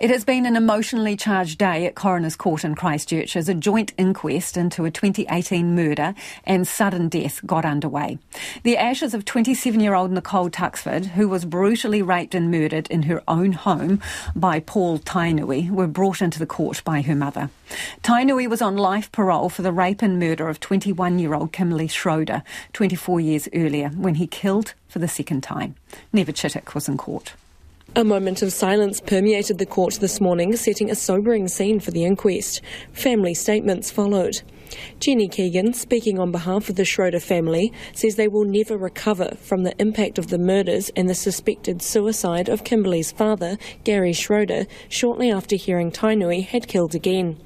It has been an emotionally charged day at Coroner's Court in Christchurch as a joint inquest into a 2018 murder and sudden death got underway. The ashes of 27 year old Nicole Tuxford, who was brutally raped and murdered in her own home by Paul Tainui, were brought into the court by her mother. Tainui was on life parole for the rape and murder of 21 year old Kimberley Schroder 24 years earlier when he killed for the second time. Neva Chittick was in court. A moment of silence permeated the court this morning, setting a sobering scene for the inquest. Family statements followed. Jenny Keegan, speaking on behalf of the Schroder family, says they will never recover from the impact of the murders and the suspected suicide of Kimberley's father, Gary Schroder, shortly after hearing Tainui had killed again.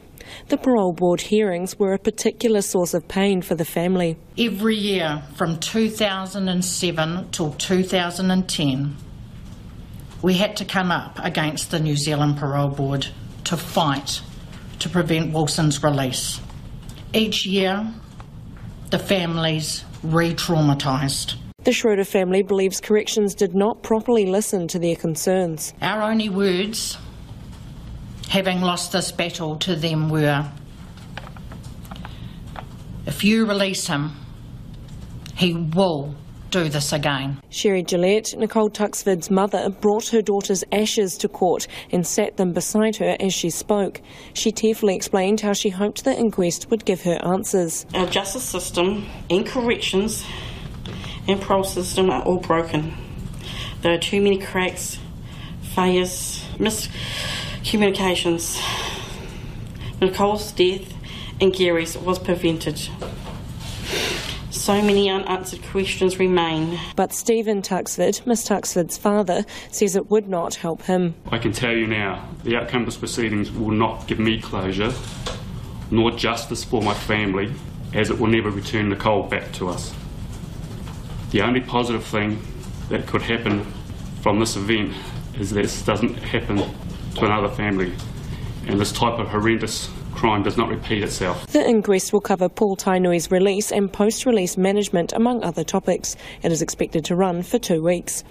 The parole board hearings were a particular source of pain for the family. Every year from 2007 till 2010, we had to come up against the New Zealand Parole Board to fight to prevent Wilson's release. Each year, the families re traumatised. The Schroder family believes corrections did not properly listen to their concerns. Our only words, having lost this battle to them, were if you release him, he will do this again. Sherry Gillette, Nicole Tuxford's mother, brought her daughter's ashes to court and sat them beside her as she spoke. She tearfully explained how she hoped the inquest would give her answers. Our justice system and corrections and parole system are all broken. There are too many cracks, failures, miscommunications. Nicole's death and Gary's was prevented so many unanswered questions remain. But Stephen Tuxford, Miss Tuxford's father, says it would not help him. I can tell you now, the outcome of this proceedings will not give me closure, nor justice for my family, as it will never return Nicole back to us. The only positive thing that could happen from this event is that this doesn't happen to another family, and this type of horrendous crime does not repeat itself. The inquest will cover Paul Tainui's release and post-release management, among other topics. It is expected to run for two weeks.